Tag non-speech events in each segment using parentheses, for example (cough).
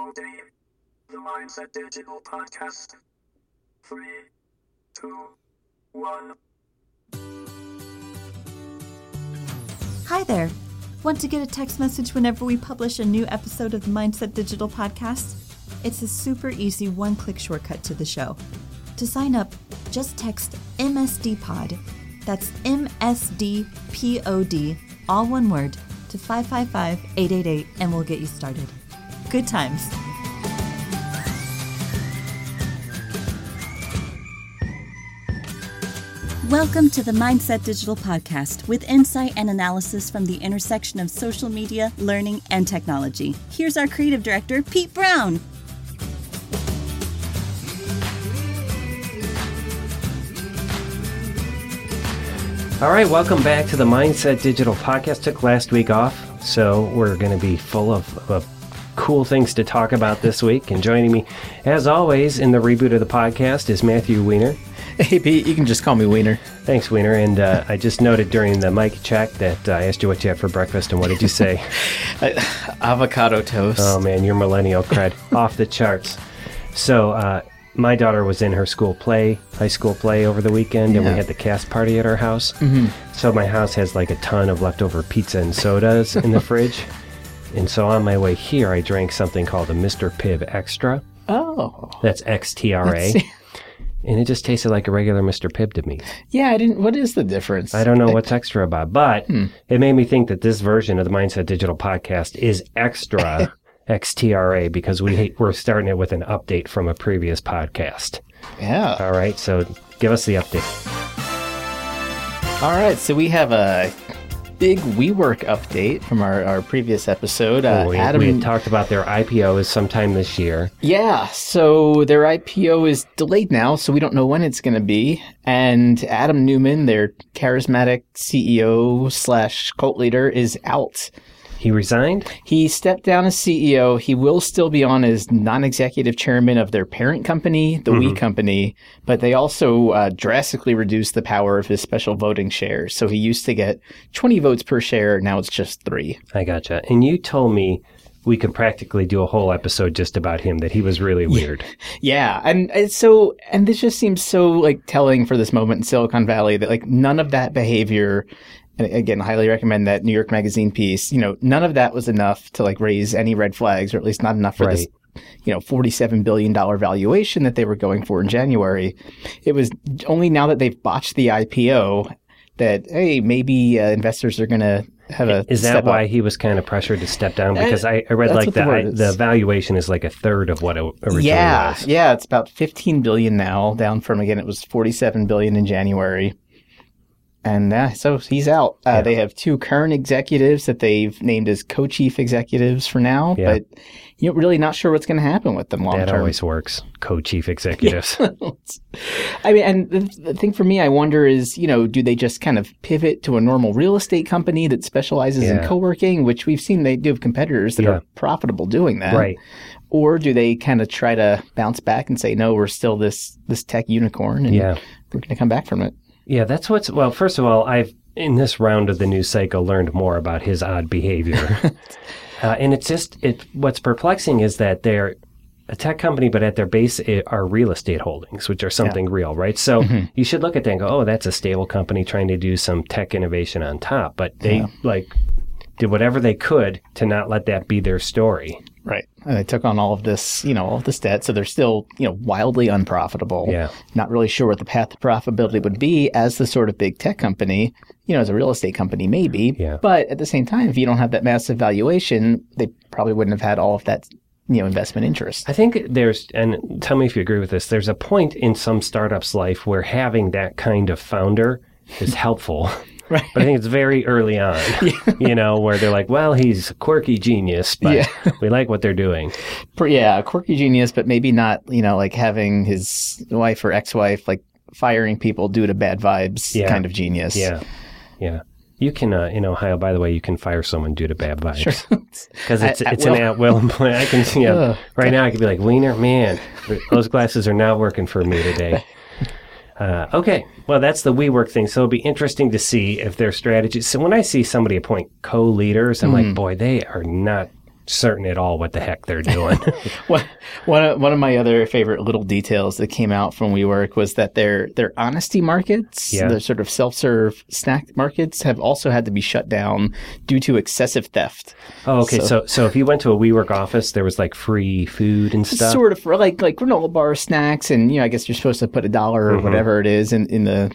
The Mindset Digital Podcast. Three, two, one. Hi there. Want to get a text message whenever we publish a new episode of the Mindset Digital Podcast? It's a super easy one click shortcut to the show. To sign up, just text MSDPOD. That's MSDPOD, all one word, to 555 888 and we'll get you started. Good times. Welcome to the Mindset Digital Podcast with insight and analysis from the intersection of social media, learning, and technology. Here's our creative director, Pete Brown. All right, welcome back to the Mindset Digital Podcast. Took last week off, so we're going to be full of, of cool things to talk about this week. And joining me, as always, in the reboot of the podcast is Matthew Weiner. Hey Pete, you can just call me Weiner. Thanks, Weiner. And uh, I just noted during the mic check that uh, I asked you what you had for breakfast, and what did you say? (laughs) Avocado toast. oh man, your millennial cred (laughs) off the charts. So. Uh, my daughter was in her school play, high school play over the weekend, and we had the cast party at our house. Mm-hmm. So my house has like a ton of leftover pizza and sodas in the (laughs) fridge. And so on my way here, I drank something called a Mr. Pibb Extra. Oh, That's XTRA. And it just tasted like a regular Mr. Pibb to me. yeah. I didn't. What is the difference? I don't know what's extra about, but Hmm. it made me think that this version of the Mindset Digital podcast is extra (laughs) XTRA because we we're starting it with an update from a previous podcast. Yeah. All right, so give us the update. All right. So we have a big WeWork update from our, our previous episode. Uh, we, Adam. we talked about their IPO is sometime this year. yeah. So their IPO is delayed now, so we don't know when it's going to be. And Adam Newman, their charismatic CEO slash cult leader, is out. He resigned. He stepped down as CEO. He will still be on as non-executive chairman of their parent company, the We Company, but they also uh, drastically reduced the power of his special voting shares. So he used to get 20 votes per share. Now it's just three. I gotcha. And you told me we could practically do a whole episode just about him. That he was really weird. (laughs) Yeah, and it's so, and this just seems so like telling for this moment in Silicon Valley that like none of that behavior. And again, highly recommend that New York Magazine piece. You know, none of that was enough to like raise any red flags, or at least not enough for this you know, $47 billion valuation that they were going for in January. It was only now that they've botched the IPO that, hey, maybe uh, investors are going to have a. Is that why up. he was kind of pressured to step down? Because I, I read that's like the the I, the valuation is like a third of what it originally Yeah, was. yeah, it's about 15 billion now, down from again it was 47 billion in January. And uh, so he's out. Uh, Yeah. They have two current executives that they've named as co-chief executives for now, Yeah. but you're really not sure what's going to happen with them long That term. always works. Co-chief (laughs) executives. I mean, and the, the thing for me, I wonder is, you know, do they just kind of pivot to a normal real estate company that specializes Yeah. in co-working, which we've seen they do have competitors that Yeah. are profitable doing that, right. Or do they kind of try to bounce back and say, no, we're still this this tech unicorn, and Yeah. we're going to come back from it? Yeah, that's what's well. First of all, I've in this round of the news cycle learned more about his odd behavior, (laughs) uh, and it's just it. What's perplexing is that they're a tech company, but at their base are real estate holdings, which are something real, right? So you should look at that and go, "Oh, that's a stable company trying to do some tech innovation on top." But they like did whatever they could to not let that be their story. Right. And they took on all of this, you know, all of this debt. So they're still, you know, wildly unprofitable. Yeah. Not really sure what the path to profitability would be as the sort of big tech company, you know, as a real estate company, maybe. Yeah. But at the same time, if you don't have that massive valuation, they probably wouldn't have had all of that, you know, investment interest. I think there's, and tell me if you agree with this, there's a point in some startups' life where having that kind of founder is (laughs) helpful. Right. But I think it's very early on, (laughs) you know, where they're like, well, he's a quirky genius, but Yeah. we like what they're doing. Yeah, quirky genius, but maybe not, you know, like having his wife or ex-wife, like firing people due to bad vibes Yeah. kind of genius. Yeah. Yeah. You can, uh, in Ohio, by the way, you can fire someone due to bad vibes. Because (laughs) it's, At- it's an at will employment. I can see, yeah, (laughs) Ugh. right now I could be like, Weiner, man, those glasses are not working for me today. Uh, okay, well, that's the WeWork thing. So it'll be interesting to see if their strategy. So when I see somebody appoint co-leaders, I'm Hmm. like, boy, they are not certain at all what the heck they're doing. (laughs) One, one, of, one of my other favorite little details that came out from WeWork was that their their honesty markets, Yeah. their sort of self serve snack markets, have also had to be shut down due to excessive theft. oh, okay. So, so if you went to a WeWork office, there was like free food and stuff. Sort of for like like granola bar snacks, and you know, I guess you're supposed to put a dollar or whatever it is in, in the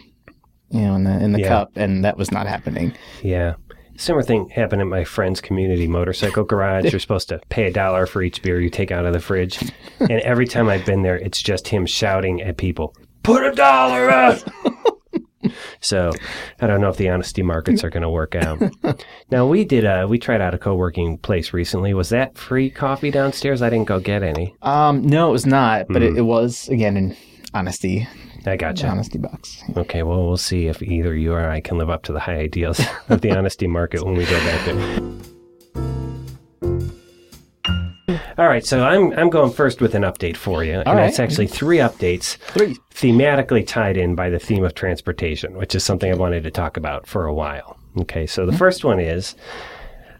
you know in the in the Mm-hmm. Yeah. cup, and that was not happening. Yeah. Similar thing happened at my friend's community motorcycle (laughs) garage. You're supposed to pay a dollar for each beer you take out of the fridge. and every time I've been there, it's just him shouting at people, put a dollar out. (laughs) so I don't know if the honesty markets are going to work out. (laughs) now we did, uh, we tried out a co-working place recently. Was that free coffee downstairs? I didn't go get any. Um, no, it was not, but Mm. it, it was again in honesty I gotcha. honesty box. Okay, well, we'll see if either you or I can live up to the high ideals (laughs) of the honesty market when we go back there. All right, so I'm I'm going first with an update for you, and right. it's actually three updates Three. thematically tied in by the theme of transportation, which is something I wanted to talk about for a while. Okay, so the first one is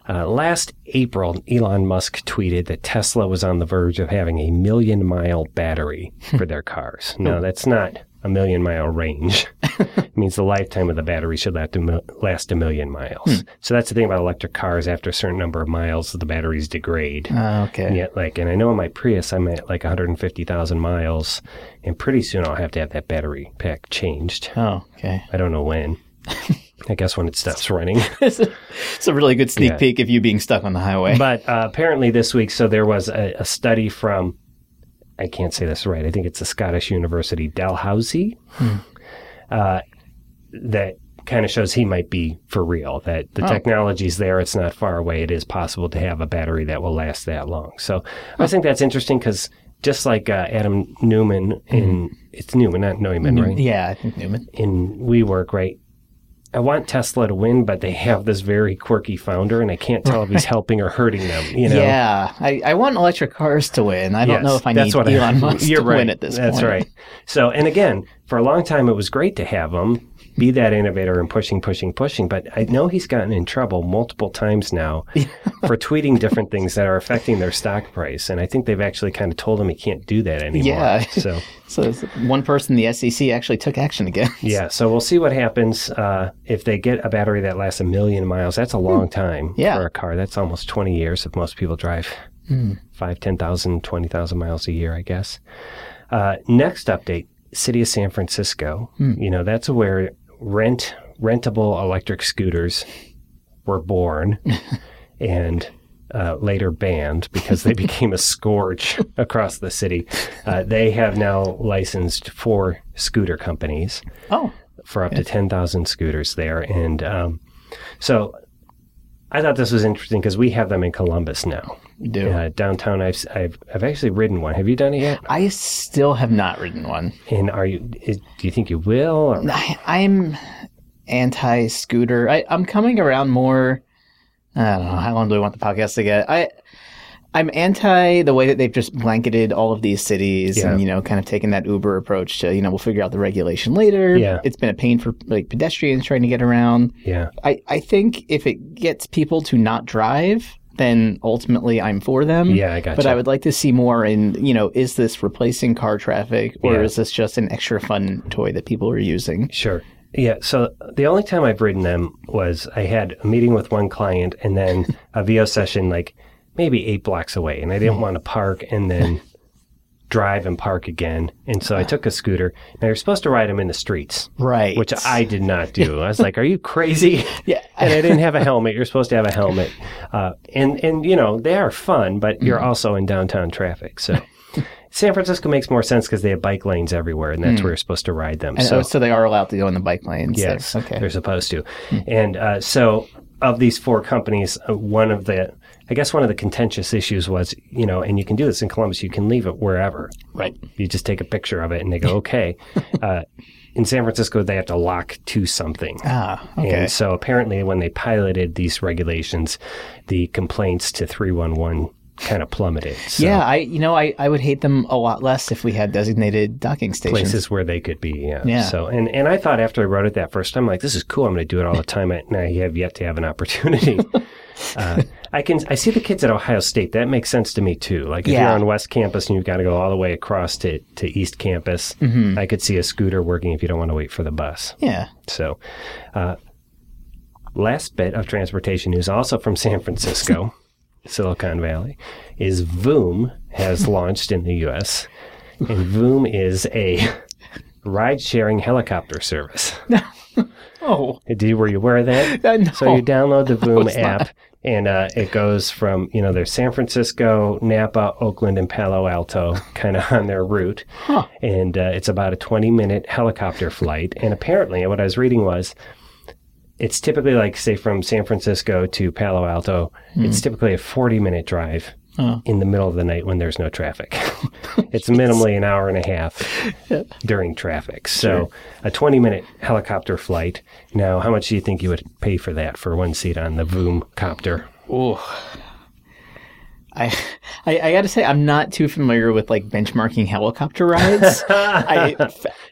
uh, last April, Elon Musk tweeted that Tesla was on the verge of having a million mile battery (laughs) for their cars. Now, that's not a million mile range. (laughs) it means the lifetime of the battery should last a, mil- last a million miles. So that's the thing about electric cars. After a certain number of miles, the batteries degrade. Uh, okay. And yet, like, and I know in my Prius, I'm at like 150,000 miles, and pretty soon I'll have to have that battery pack changed. Oh, okay. I don't know when. (laughs) I guess when it stops running. (laughs) it's, a, it's a really good sneak Yeah. peek of you being stuck on the highway. but uh, apparently this week, so there was a, a study from, I can't say this right. I think it's the Scottish University Dalhousie, uh, that kind of shows he might be for real. That the Oh. technology's there. It's not far away. It is possible to have a battery that will last that long. So I think that's interesting because just like uh, Adam Newman in it's Newman, not Neumann, right? yeah, I think Newman. in WeWork, right? I want Tesla to win, but they have this very quirky founder, and I can't tell if he's (laughs) helping or hurting them. You know? Yeah, I, I want electric cars to win. I don't Yes, know if I that's need what I- Elon (laughs) Musk You're to right. win at this That's point. right. So, and again, for a long time, it was great to have him be that innovator and pushing, pushing, pushing. But I know he's gotten in trouble multiple times now (laughs) for tweeting different things that are affecting their stock price, and I think they've actually kind of told him he can't do that anymore. Yeah. So. (laughs) So one person, the SEC, actually took action against. Yeah, so we'll see what happens uh, if they get a battery that lasts a million miles. That's a long time Yeah. for a car. That's almost 20 years if most people drive five, 10,000, 20,000 miles a year, I guess. Uh, next update City of San Francisco. You know, that's where rent rentable electric scooters were born (laughs) and uh, later banned because they became a scourge (laughs) across the city. Uh, they have now licensed four scooter companies Oh, for up to 10,000 scooters there. And um, so I thought this was interesting because we have them in Columbus now. You do. Uh, downtown, I've, I've, I've actually ridden one. Have you done it yet? I still have not ridden one. And are you, is, do you think you will? Or? I, I'm anti-scooter. I, I'm coming around more. I don't know how long do we want the podcast to get. I I'm anti the way that they've just blanketed all of these cities Yeah. and you know kind of taken that Uber approach to you know we'll figure out the regulation later. Yeah. it's been a pain for like pedestrians trying to get around. Yeah. I I think if it gets people to not drive. Then ultimately, I'm for them. Yeah, I got gotcha. But I would like to see more in, you know, is this replacing car traffic or Yeah. is this just an extra fun toy that people are using? Sure. Yeah. So the only time I've ridden them was I had a meeting with one client and then (laughs) a VO session like maybe eight blocks away, and I didn't want to park and then drive and park again, and so I took a scooter. Now you're supposed to ride them in the streets, Right. which I did not do. I was like, "Are you crazy?" (laughs) Yeah. (laughs) and I didn't have a helmet. You're supposed to have a helmet, uh, and and you know they are fun, but you're also in downtown traffic, so. (laughs) San Francisco makes more sense because they have bike lanes everywhere, and that's where you're supposed to ride them. And, so oh, so they are allowed to go in the bike lanes. Yes, Okay. they're supposed to. And uh, so, of these four companies, uh, one of the, I guess, one of the contentious issues was, you know, and you can do this in Columbus, you can leave it wherever. Right. You just take a picture of it, and they go, (laughs) okay. uh, in San Francisco, they have to lock to something. Ah, okay. And so, apparently, when they piloted these regulations, the complaints to 311 kind of plummeted. So yeah, I you know I, I would hate them a lot less if we had designated docking stations. places where they could be. Yeah. Yeah. So, and, and I thought after I wrote it that first time, like, this is cool. I'm going to do it all the time. And I have yet to have an opportunity. (laughs) uh, I can I see the kids at Ohio State. That makes sense to me too. Like if Yeah. you're on West Campus and you've got to go all the way across to, to East Campus, Mm-hmm. I could see a scooter working if you don't want to wait for the bus. Yeah. So, uh, last bit of transportation news, also from San Francisco, (laughs) Silicon Valley, is Voom has (laughs) launched in the U.S. And Voom is a ride-sharing helicopter service. (laughs) Oh, Did were you aware of that? (laughs) Uh, no. So you download the Voom was not. app, and uh, it goes from you know there's San Francisco, Napa, Oakland, and Palo Alto, kind of on their route, and uh, it's about a 20 minute helicopter flight. And apparently, what I was reading was. It's typically like, say, from San Francisco to Palo Alto, hmm. it's typically a 40 minute drive Oh. in the middle of the night when there's no traffic. (laughs) it's minimally an hour and a half (laughs) during traffic. So a 20 minute helicopter flight. Now, how much do you think you would pay for that for one seat on the Voom copter? Ooh. I, I I gotta say I'm not too familiar with like benchmarking helicopter rides. (laughs) I,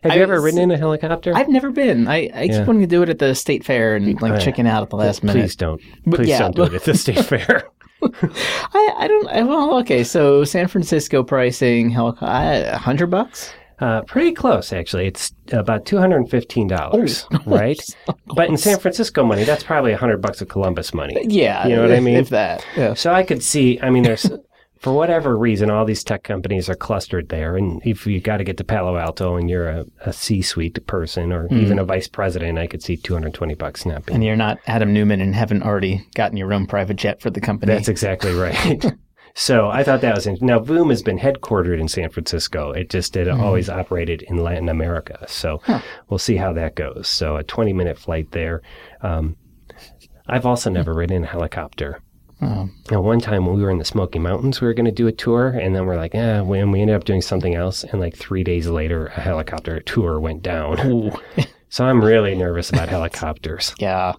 Have you ever ridden in a helicopter? I've never been. I, I Yeah. keep wanting to do it at the state fair and like Uh, chicken out at the last minute. Please don't. But Please yeah, don't do it at the (laughs) state fair. I, I don't. I, well, okay. So San Francisco pricing helicopter a hundred bucks. Uh, pretty close, actually. It's about two hundred and fifteen dollars, Oh. right? But in San Francisco money, that's probably a hundred bucks of Columbus money. Yeah, You know what I mean? If that. Yeah. So I could see. I mean, there's (laughs) for whatever reason, all these tech companies are clustered there, and if you got to get to Palo Alto and you're a, a C-suite person or even a vice president, I could see 220 bucks not being. And you're not Adam Newman and haven't already gotten your own private jet for the company. That's exactly right. (laughs) so I thought that was interesting. Now Voom has been headquartered in San Francisco. It just it always operated in Latin America. So we'll see how that goes. So a 20 minute flight there. Um, I've also never ridden a helicopter. Oh. Now, one time when we were in the Smoky Mountains, we were going to do a tour, and then we're like, eh, we, and we ended up doing something else. And like three days later, a helicopter tour went down. (laughs) So I'm really nervous about helicopters. (laughs) yeah.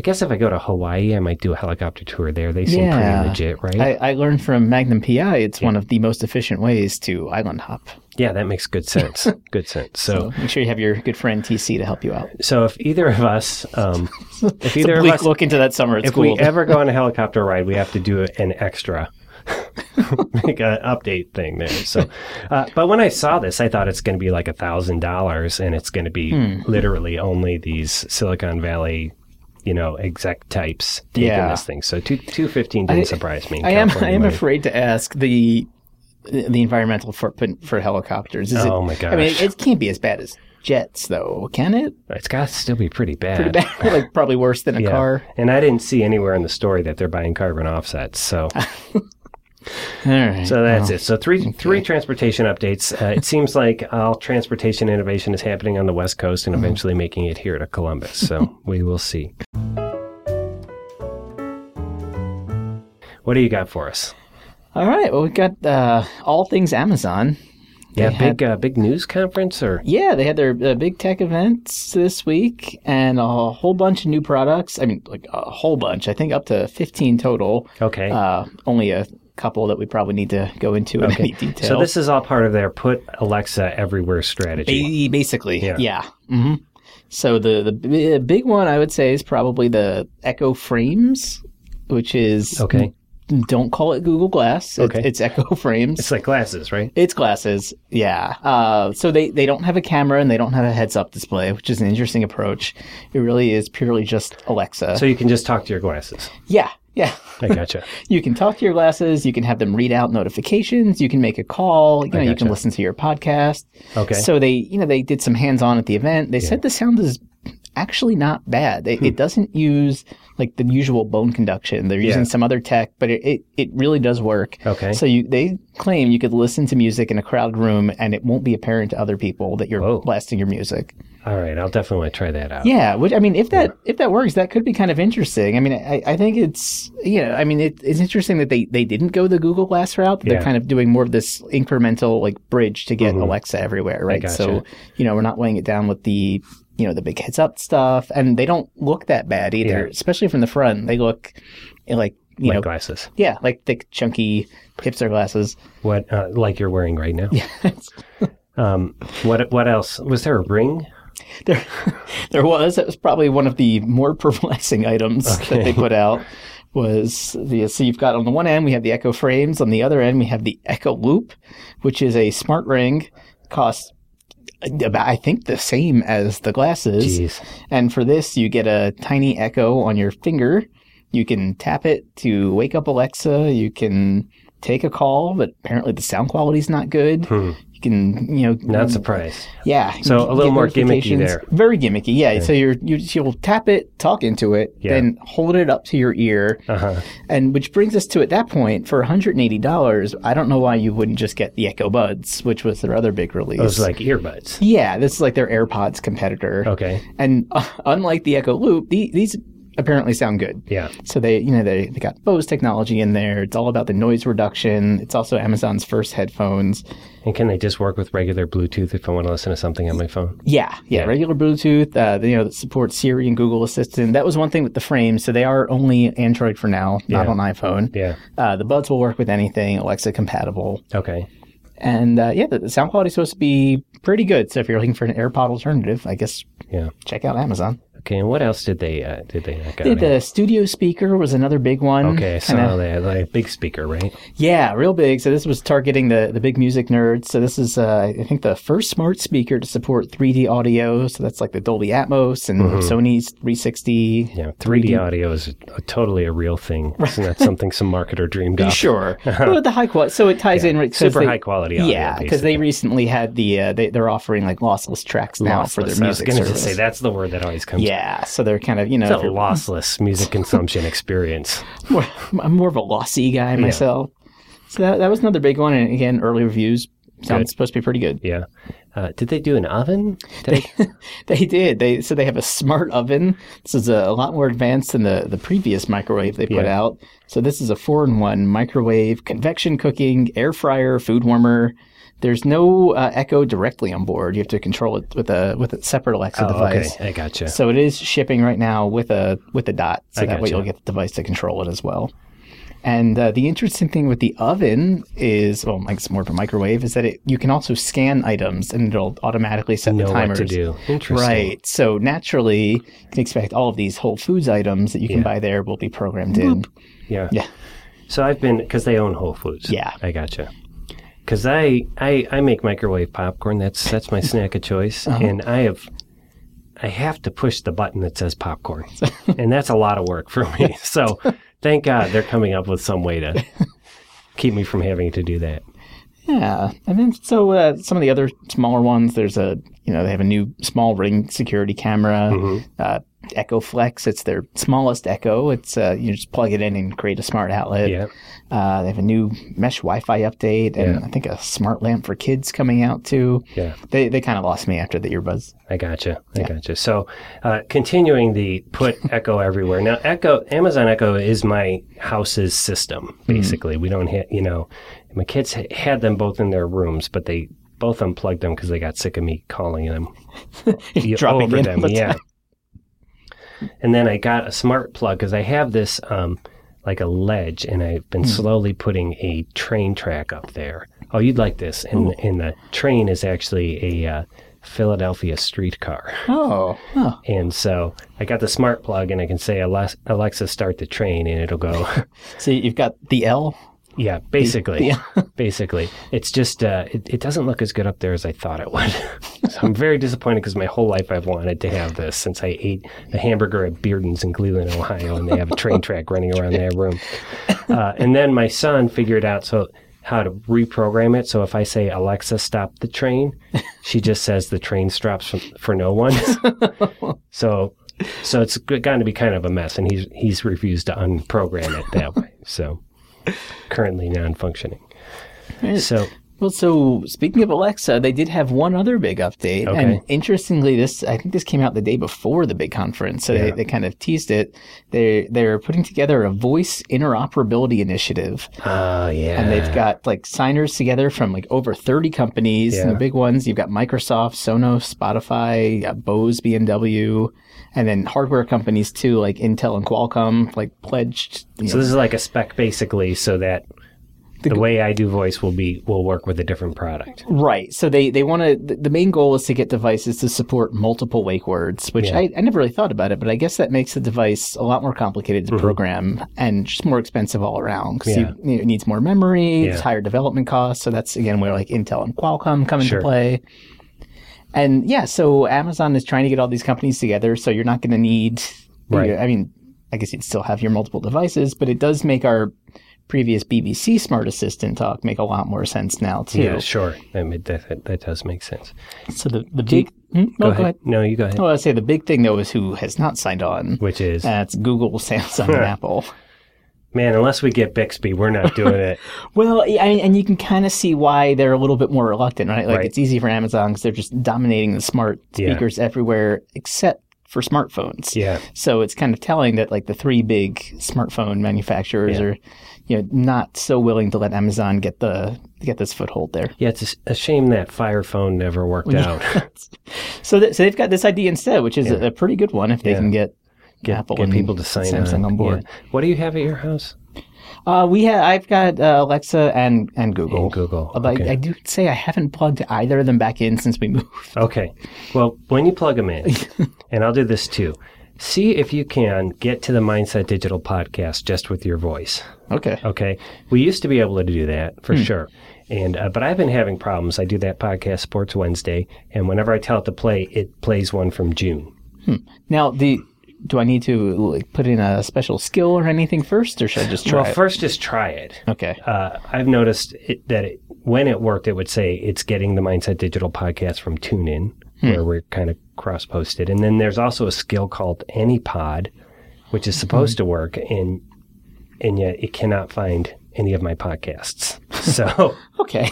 I guess if I go to Hawaii, I might do a helicopter tour there. They seem Yeah. pretty legit, right? I, I learned from Magnum PI it's one of the most efficient ways to island hop. yeah, that makes good sense. (laughs) good sense. So, So make sure you have your good friend TC to help you out. so if either of us, um, (laughs) if either of us, look into that summer if we ever go on a (laughs) helicopter ride, we have to do an extra. Make an update thing there. So, uh, but when I saw this, I thought it's going to be like a thousand dollars, and it's going to be Hmm. literally only these Silicon Valley, you know, exec types taking Yeah. this thing. So two two fifteen didn't I- surprise me. I am I am afraid to ask the the environmental footprint for helicopters. Is Oh it, my I mean, it, it can't be as bad as jets, though, can it? It's got to still be pretty bad. Pretty bad, (laughs) like probably worse than a (laughs) Yeah. car. And I didn't see anywhere in the story that they're buying carbon offsets. So, (laughs) All right. so that's it. So three three transportation updates. Uh, it seems like all transportation innovation is happening on the West Coast and eventually making it here to Columbus. So (laughs) we will see. What do you got for us? All right. Well, we've got uh, all things Amazon. Yeah, They had- big uh, big news conference or Yeah, they had their uh, big tech events this week and a whole bunch of new products. I mean, like a whole bunch. I think up to 15 total. okay. Uh, only a couple that we probably need to go into in any detail. so this is all part of their put Alexa everywhere strategy. Ba- Basically, Yeah. yeah. hmm So the the b- big one I would say is probably the Echo Frames, which is Okay. Don't call it Google Glass. It's, Okay. it's Echo Frames. It's like glasses, right? It's glasses, yeah. Uh, so they, they don't have a camera and they don't have a heads up display, which is an interesting approach. It really is purely just Alexa. So you can just talk to your glasses. yeah, yeah. I gotcha. (laughs) You can talk to your glasses. You can have them read out notifications. You can make a call. You know, you can listen to your podcast. Okay. So they, you know, they did some hands-on at the event. They said the sound is actually not bad. It, it doesn't use like the usual bone conduction. They're using Hmm. Yeah. some other tech, but it, it, it really does work. Okay. So you they claim you could listen to music in a crowded room and it won't be apparent to other people that you're Whoa. blasting your music. All right, I'll definitely try that out. Yeah, which I mean, if that if that works, that could be kind of interesting. I mean, I, I think it's you know, I mean, it, it's interesting that they they didn't go the Google Glass route. They're kind of doing more of this incremental like bridge to get Alexa everywhere, right? gotcha. So you know, we're not weighing it down with the you know the big heads up stuff, and they don't look that bad either, Yeah. especially from the front. They look like you like know, glasses. yeah, like thick, chunky hipster glasses. What, uh, like you're wearing right now? (laughs) um, what, what else? Was there a ring? there, (laughs) there was. That was probably one of the more (laughs) perplexing items that they put out. was the so you've got on the one end we have the Echo frames, on the other end we have the Echo Loop, which is a smart ring, costs about I think the same as the glasses. Jeez. And for this, you get a tiny Echo on your finger. You can tap it to wake up Alexa. You can take a call, but apparently the sound quality is not good. You can, you know, Not surprised. yeah. So a little more gimmicky there. Very gimmicky, yeah. So you're you you'll tap it, talk into it, Yeah. then hold it up to your ear, Uh huh. and which brings us to at that point for 180 dollars. I don't know why you wouldn't just get the Echo Buds, which was their other big release. Those like earbuds. yeah, this is like their AirPods competitor. Okay. And uh, unlike the Echo Loop, the, these apparently sound good. Yeah. So they, you know, they, they got Bose technology in there. It's all about the noise reduction. It's also Amazon's first headphones. And can they just work with regular Bluetooth if I want to listen to something on my phone? Yeah, yeah, Yeah. regular Bluetooth. Uh, you know, that supports Siri and Google Assistant. That was one thing with the frames. So they are only Android for now, not Yeah. on iPhone. Yeah. Uh, the Buds will work with anything, Alexa compatible. Okay. And uh, yeah, the, the sound quality is supposed to be pretty good. So if you're looking for an AirPod alternative, I guess Yeah. check out Amazon. Okay. And what else did they uh, did they not The, the studio speaker was another big one. Okay, I saw that like big speaker, right? Yeah, real big. So this was targeting the, the big music nerds. So this is, uh, I think, the first smart speaker to support 3D audio. So that's like the Dolby Atmos and Mm-hmm. Sony's 360. Yeah, 3D audio is a, totally a real thing. (laughs) Isn't that something some marketer dreamed up? Sure, (laughs) but the high quality. So it ties in right- 'cause Super they- high quality audio, Yeah, because they recently had the uh, they, they're offering like lossless tracks now for their Lossless. I was going to say that's the word that always comes. yeah, so they're kind of you know It's a lossless music (laughs) consumption experience. more, I'm more of a lossy guy myself. So that, that was another big one, and again, early reviews sound Good. supposed to be pretty good. Yeah. Uh, did they do an oven? (laughs) Did I- (laughs) They did. They so they have a smart oven. This is a, a lot more advanced than the the previous microwave they put Yeah. out. So this is a four in one microwave, convection cooking, air fryer, food warmer. There's no uh, Echo directly on board. You have to control it with a with a separate Alexa oh, device. okay. I gotcha. So it is shipping right now with a with a dot, so I that way you'll get the device to control it as well. And uh, the interesting thing with the oven is, well, it's more of a microwave, is that it you can also scan items and it'll automatically set know the what timers. to do. Interesting. Right. So naturally, you can expect all of these Whole Foods items that you can Yeah. buy there will be programmed in. Yeah. Yeah. So I've been because they own Whole Foods. Yeah. I gotcha. Because I, I I make microwave popcorn. That's that's my snack of choice, Uh-huh. and I have I have to push the button that says popcorn, (laughs) and that's a lot of work for me. (laughs) So thank God they're coming up with some way to keep me from having to do that. Yeah, and then so uh, some of the other smaller ones. There's a you know they have a new small ring security camera, Mm-hmm. uh, Echo Flex. It's their smallest Echo. It's uh, you just plug it in and create a smart outlet. Yeah. Uh, they have a new mesh Wi-Fi update, and Yeah. I think a smart lamp for kids coming out too. Yeah. They they kind of lost me after the earbuds. I gotcha. I gotcha. So, uh, continuing the put (laughs) Echo everywhere. Now, Echo, Amazon Echo is my house's system. Basically, we don't have, you know, my kids ha- had them both in their rooms, but they both unplugged them because they got sick of me calling them (laughs) Dropping over them. the Yeah. Time. And then I got a smart plug because I have this um, like a ledge, and I've been slowly putting a train track up there. Oh, you'd like this, and and the train is actually a uh, Philadelphia streetcar. Oh, oh. And so I got the smart plug, and I can say Alexa, start the train, and it'll go. (laughs) So you've got the L. yeah, basically, the- (laughs) basically, it's just uh, it, it doesn't look as good up there as I thought it would. (laughs) so I'm very disappointed because my whole life I've wanted to have this since I ate a hamburger at Bearden's in Cleveland, Ohio, and they have a train track (laughs) running around their room. Uh, and then my son figured out so how to reprogram it. So if I say Alexa, stop the train, she just says the train stops for, for no one. so so it's gotten to be kind of a mess, and he's he's refused to unprogram it that way. So currently non-functioning. Eh, so Well, so speaking of Alexa, they did have one other big update. Okay. And interestingly, this I think this came out the day before the big conference. So they, Yeah. they kind of teased it. They they're putting together a voice interoperability initiative. oh yeah, And they've got like signers together from like over 30 companies. And the big ones, you've got Microsoft, Sonos, Spotify, got Bose, BMW, and then hardware companies too, like Intel and Qualcomm, like pledged. So know, this is like a spec basically, so that the, way I do voice will be will work with a different product. Right. So they, they want to, the, the main goal is to get devices to support multiple wake words, which Yeah. I, I never really thought about it, but I guess that makes the device a lot more complicated to program and just more expensive all around because Mm-hmm. Yeah. it needs more memory, it's Yeah. higher development costs. So that's again where like Intel and Qualcomm come Sure. into play. And yeah, so Amazon is trying to get all these companies together. So you're not going to need, Right. I mean, I guess you'd still have your multiple devices, but it does make our previous BBC Smart Assistant talk make a lot more sense now too. Yeah, sure. I mean, that, that, that does make sense. So the the big Hmm? No, go, ahead. No, you go ahead. Well, I say the big thing though is who has not signed on. Which is, That's Google, Samsung, and (laughs) Apple. man, unless we get Bixby, we're not doing it. (laughs) Well, I, and you can kind of see why they're a little bit more reluctant, right? Like Right. it's easy for Amazon because they're just dominating the smart Yeah. speakers everywhere except for smartphones. Yeah. So it's kind of telling that like the three big smartphone manufacturers Yeah. are, you know, not so willing to let Amazon get the get this foothold there. Yeah, it's a shame that Fire Phone never worked (laughs) out. (laughs) So, th- so they've got this idea instead, which is Yeah. a, a pretty good one if they Yeah. can get, Get, Apple get and people to sign Samsung on board. Yeah. What do you have at your house? Uh, we have. I've got uh, Alexa and and Google. And Google, Although okay. I, I do say I haven't plugged either of them back in since we (laughs) moved. Okay. Well, when you plug them in, (laughs) and I'll do this too, see if you can get to the Mindset Digital podcast just with your voice. Okay. Okay. We used to be able to do that for sure. And uh, but I've been having problems. I do that podcast Sports Wednesday, and whenever I tell it to play, it plays one from June. Now the. Do I need to like, put in a special skill or anything first, or should I just try it? well, it? first just try it. Okay. Uh, I've noticed it, that it, when it worked, it would say it's getting the Mindset Digital podcast from TuneIn, where we're kind of cross posted. And then there's also a skill called AnyPod, which is supposed to work, and and yet it cannot find any of my podcasts. (laughs) So, (laughs) Okay.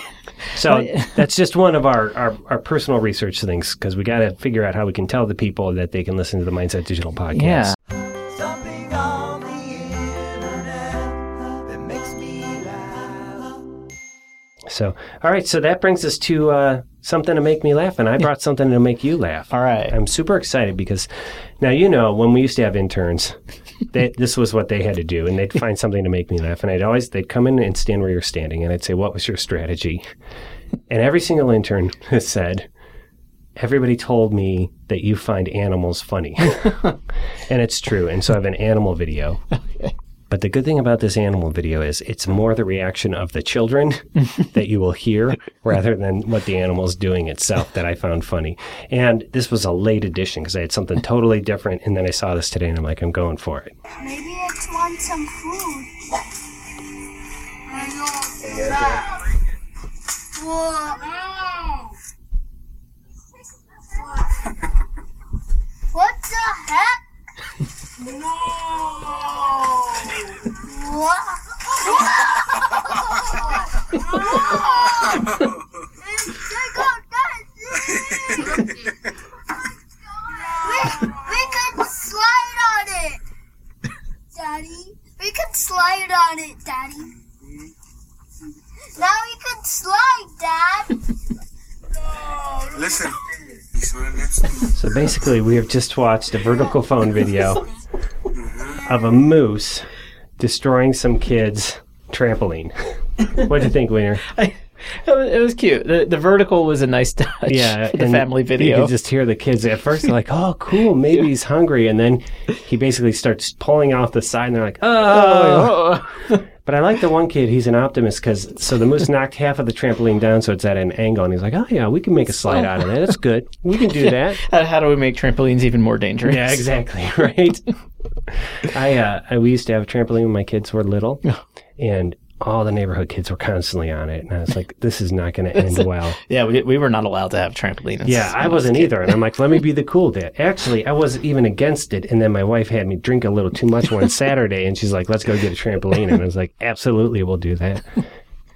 So (laughs) that's just one of our, our, our personal research things because we got to figure out how we can tell the people that they can listen to the Mindset Digital podcast. Yeah. Something on the internet that makes me laugh. So, all right. So that brings us to uh, something to make me laugh, and I brought something to make you laugh. All right. I'm super excited because now you know when we used to have interns, they, this was what they had to do, and they'd find something to make me laugh. And I'd always they'd come in and stand where you're standing, and I'd say, "What was your strategy?" And every single intern (laughs) said, "Everybody told me that you find animals funny," (laughs) and it's true. And so I have an animal video. (laughs) But the good thing about this animal video is it's more the reaction of the children (laughs) that you will hear rather than what the animal's doing itself that I found funny. And this was a late edition because I had something totally different. And then I saw this today and I'm like, I'm going for it. Maybe it's want some food. I know that. Whoa. what the heck? No. What? Check out that thing. We, we can slide on it. Daddy, we can slide on it, Daddy. Now we can slide, Dad. Listen. You smell this? So basically, we have just watched a vertical phone video (laughs) of a moose destroying some kids' trampoline. what do you think, Weiner? (laughs) It was, it was cute. The, the vertical was a nice touch Yeah, for the family You video. could just hear the kids at first. They're like, "Oh, cool, (laughs) maybe he's hungry," and then he basically starts pulling off the side, and they're like, "Oh." oh, But I like the one kid. He's an optimist because so the moose knocked half of the trampoline down, so it's at an angle, and he's like, "Oh yeah, we can make a slide out of that. That's good. We can do (laughs) that." how, how do we make trampolines even more dangerous? Yeah, exactly. (laughs) Right. I, uh, I we used to have a trampoline when my kids were little, (laughs) and all the neighborhood kids were constantly on it, and I was like, "This is not going (laughs) to end well." Yeah, we, we were not allowed to have trampolines. Yeah, I wasn't either. And I'm like, let me be the (laughs) cool dad. Actually, I wasn't even against it. And then my wife had me drink a little too much one Saturday, and she's like, let's go get a trampoline. And I was like, absolutely, we'll do that.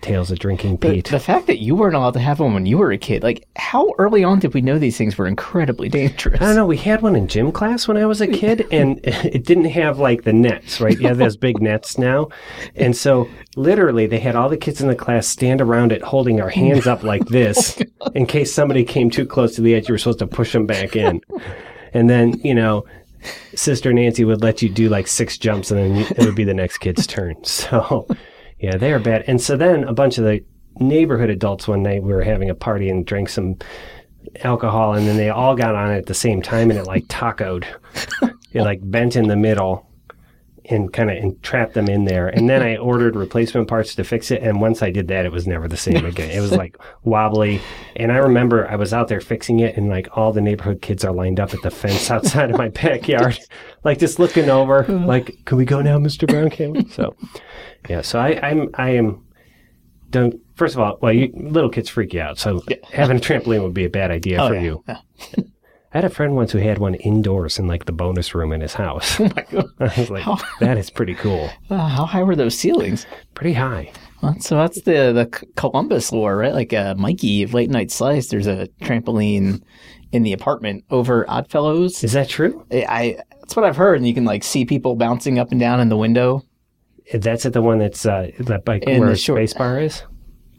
Tales of Drinking The, Pete. the fact that you weren't allowed to have one when you were a kid, like how early on did we know these things were incredibly dangerous? I don't know. We had one in gym class when I was a (laughs) kid, and (laughs) it didn't have like the nets, right? You have those big nets now. And so, literally, they had all the kids in the class stand around it holding our hands up like this (laughs) oh in case somebody came too close to the edge. You were supposed to push them back in. And then, you know, Sister Nancy would let you do like six jumps, and then it would be the next kid's turn. So. Yeah, they are bad. And so then a bunch of the neighborhood adults one night we were having a party and drank some alcohol, and then they all got on it at the same time, and it like tacoed. it like bent in the middle. And kind of entrapped them in there. And then I (laughs) ordered replacement parts to fix it. And once I did that, it was never the same again. It was like wobbly. And I remember I was out there fixing it, and like all the neighborhood kids are lined up at the fence (laughs) outside of my backyard, (laughs) like just looking over, like, can we go now, Mr. Brown? Can we? So, yeah. So I, I'm, I am, don't, first of all, well, you, little kids freak you out. So having a trampoline would be a bad idea Oh, for yeah. you. I had a friend once who had one indoors in like the bonus room in his house. (laughs) (laughs) I was like, (laughs) that is pretty cool. Uh, how high were those ceilings? Pretty high. Well, so that's the the Columbus lore, right? Like uh, Mikey of Late Night Slice. There's a trampoline in the apartment over Oddfellows. Is that true? I, I that's what I've heard, and you can like see people bouncing up and down in the window. That's at the one that's uh, that like In where the the short- space bar is.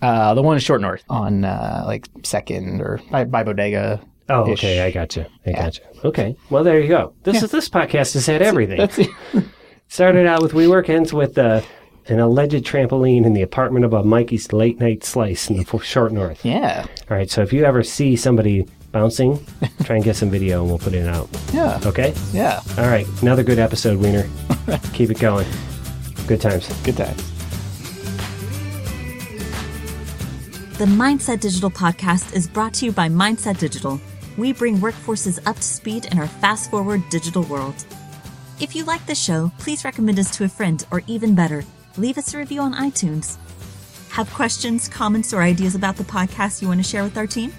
Uh, the one in Short North on uh, like Second or by, by Bodega. Oh, okay, I got you. I got you. Okay, well there you go. This is this podcast has had everything. That's it. (laughs) Started out with WeWork, ends with uh, an alleged trampoline in the apartment of a Mikey's late night slice in the fo- short north. yeah, All right, so if you ever see somebody bouncing, try and get some video and we'll put it out. yeah, Okay. yeah. All right, another good episode, Weiner. (laughs) Keep it going. Good times. Good times. The Mindset Digital podcast is brought to you by Mindset Digital. We bring workforces up to speed in our fast forward digital world. If you like the show, please recommend us to a friend, or even better, leave us a review on iTunes. Have questions, comments, or ideas about the podcast you want to share with our team?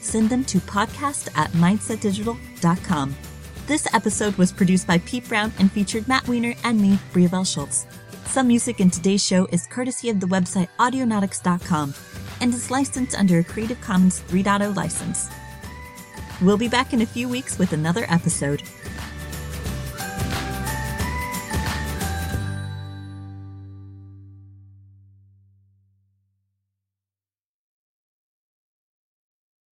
Send them to podcast at mindsetdigital.com. This episode was produced by Pete Brown and featured Matt Weiner and me, Bria Bell Schultz. Some music in today's show is courtesy of the website audionautix.com and is licensed under a Creative Commons 3.0 license. We'll be back in a few weeks with another episode.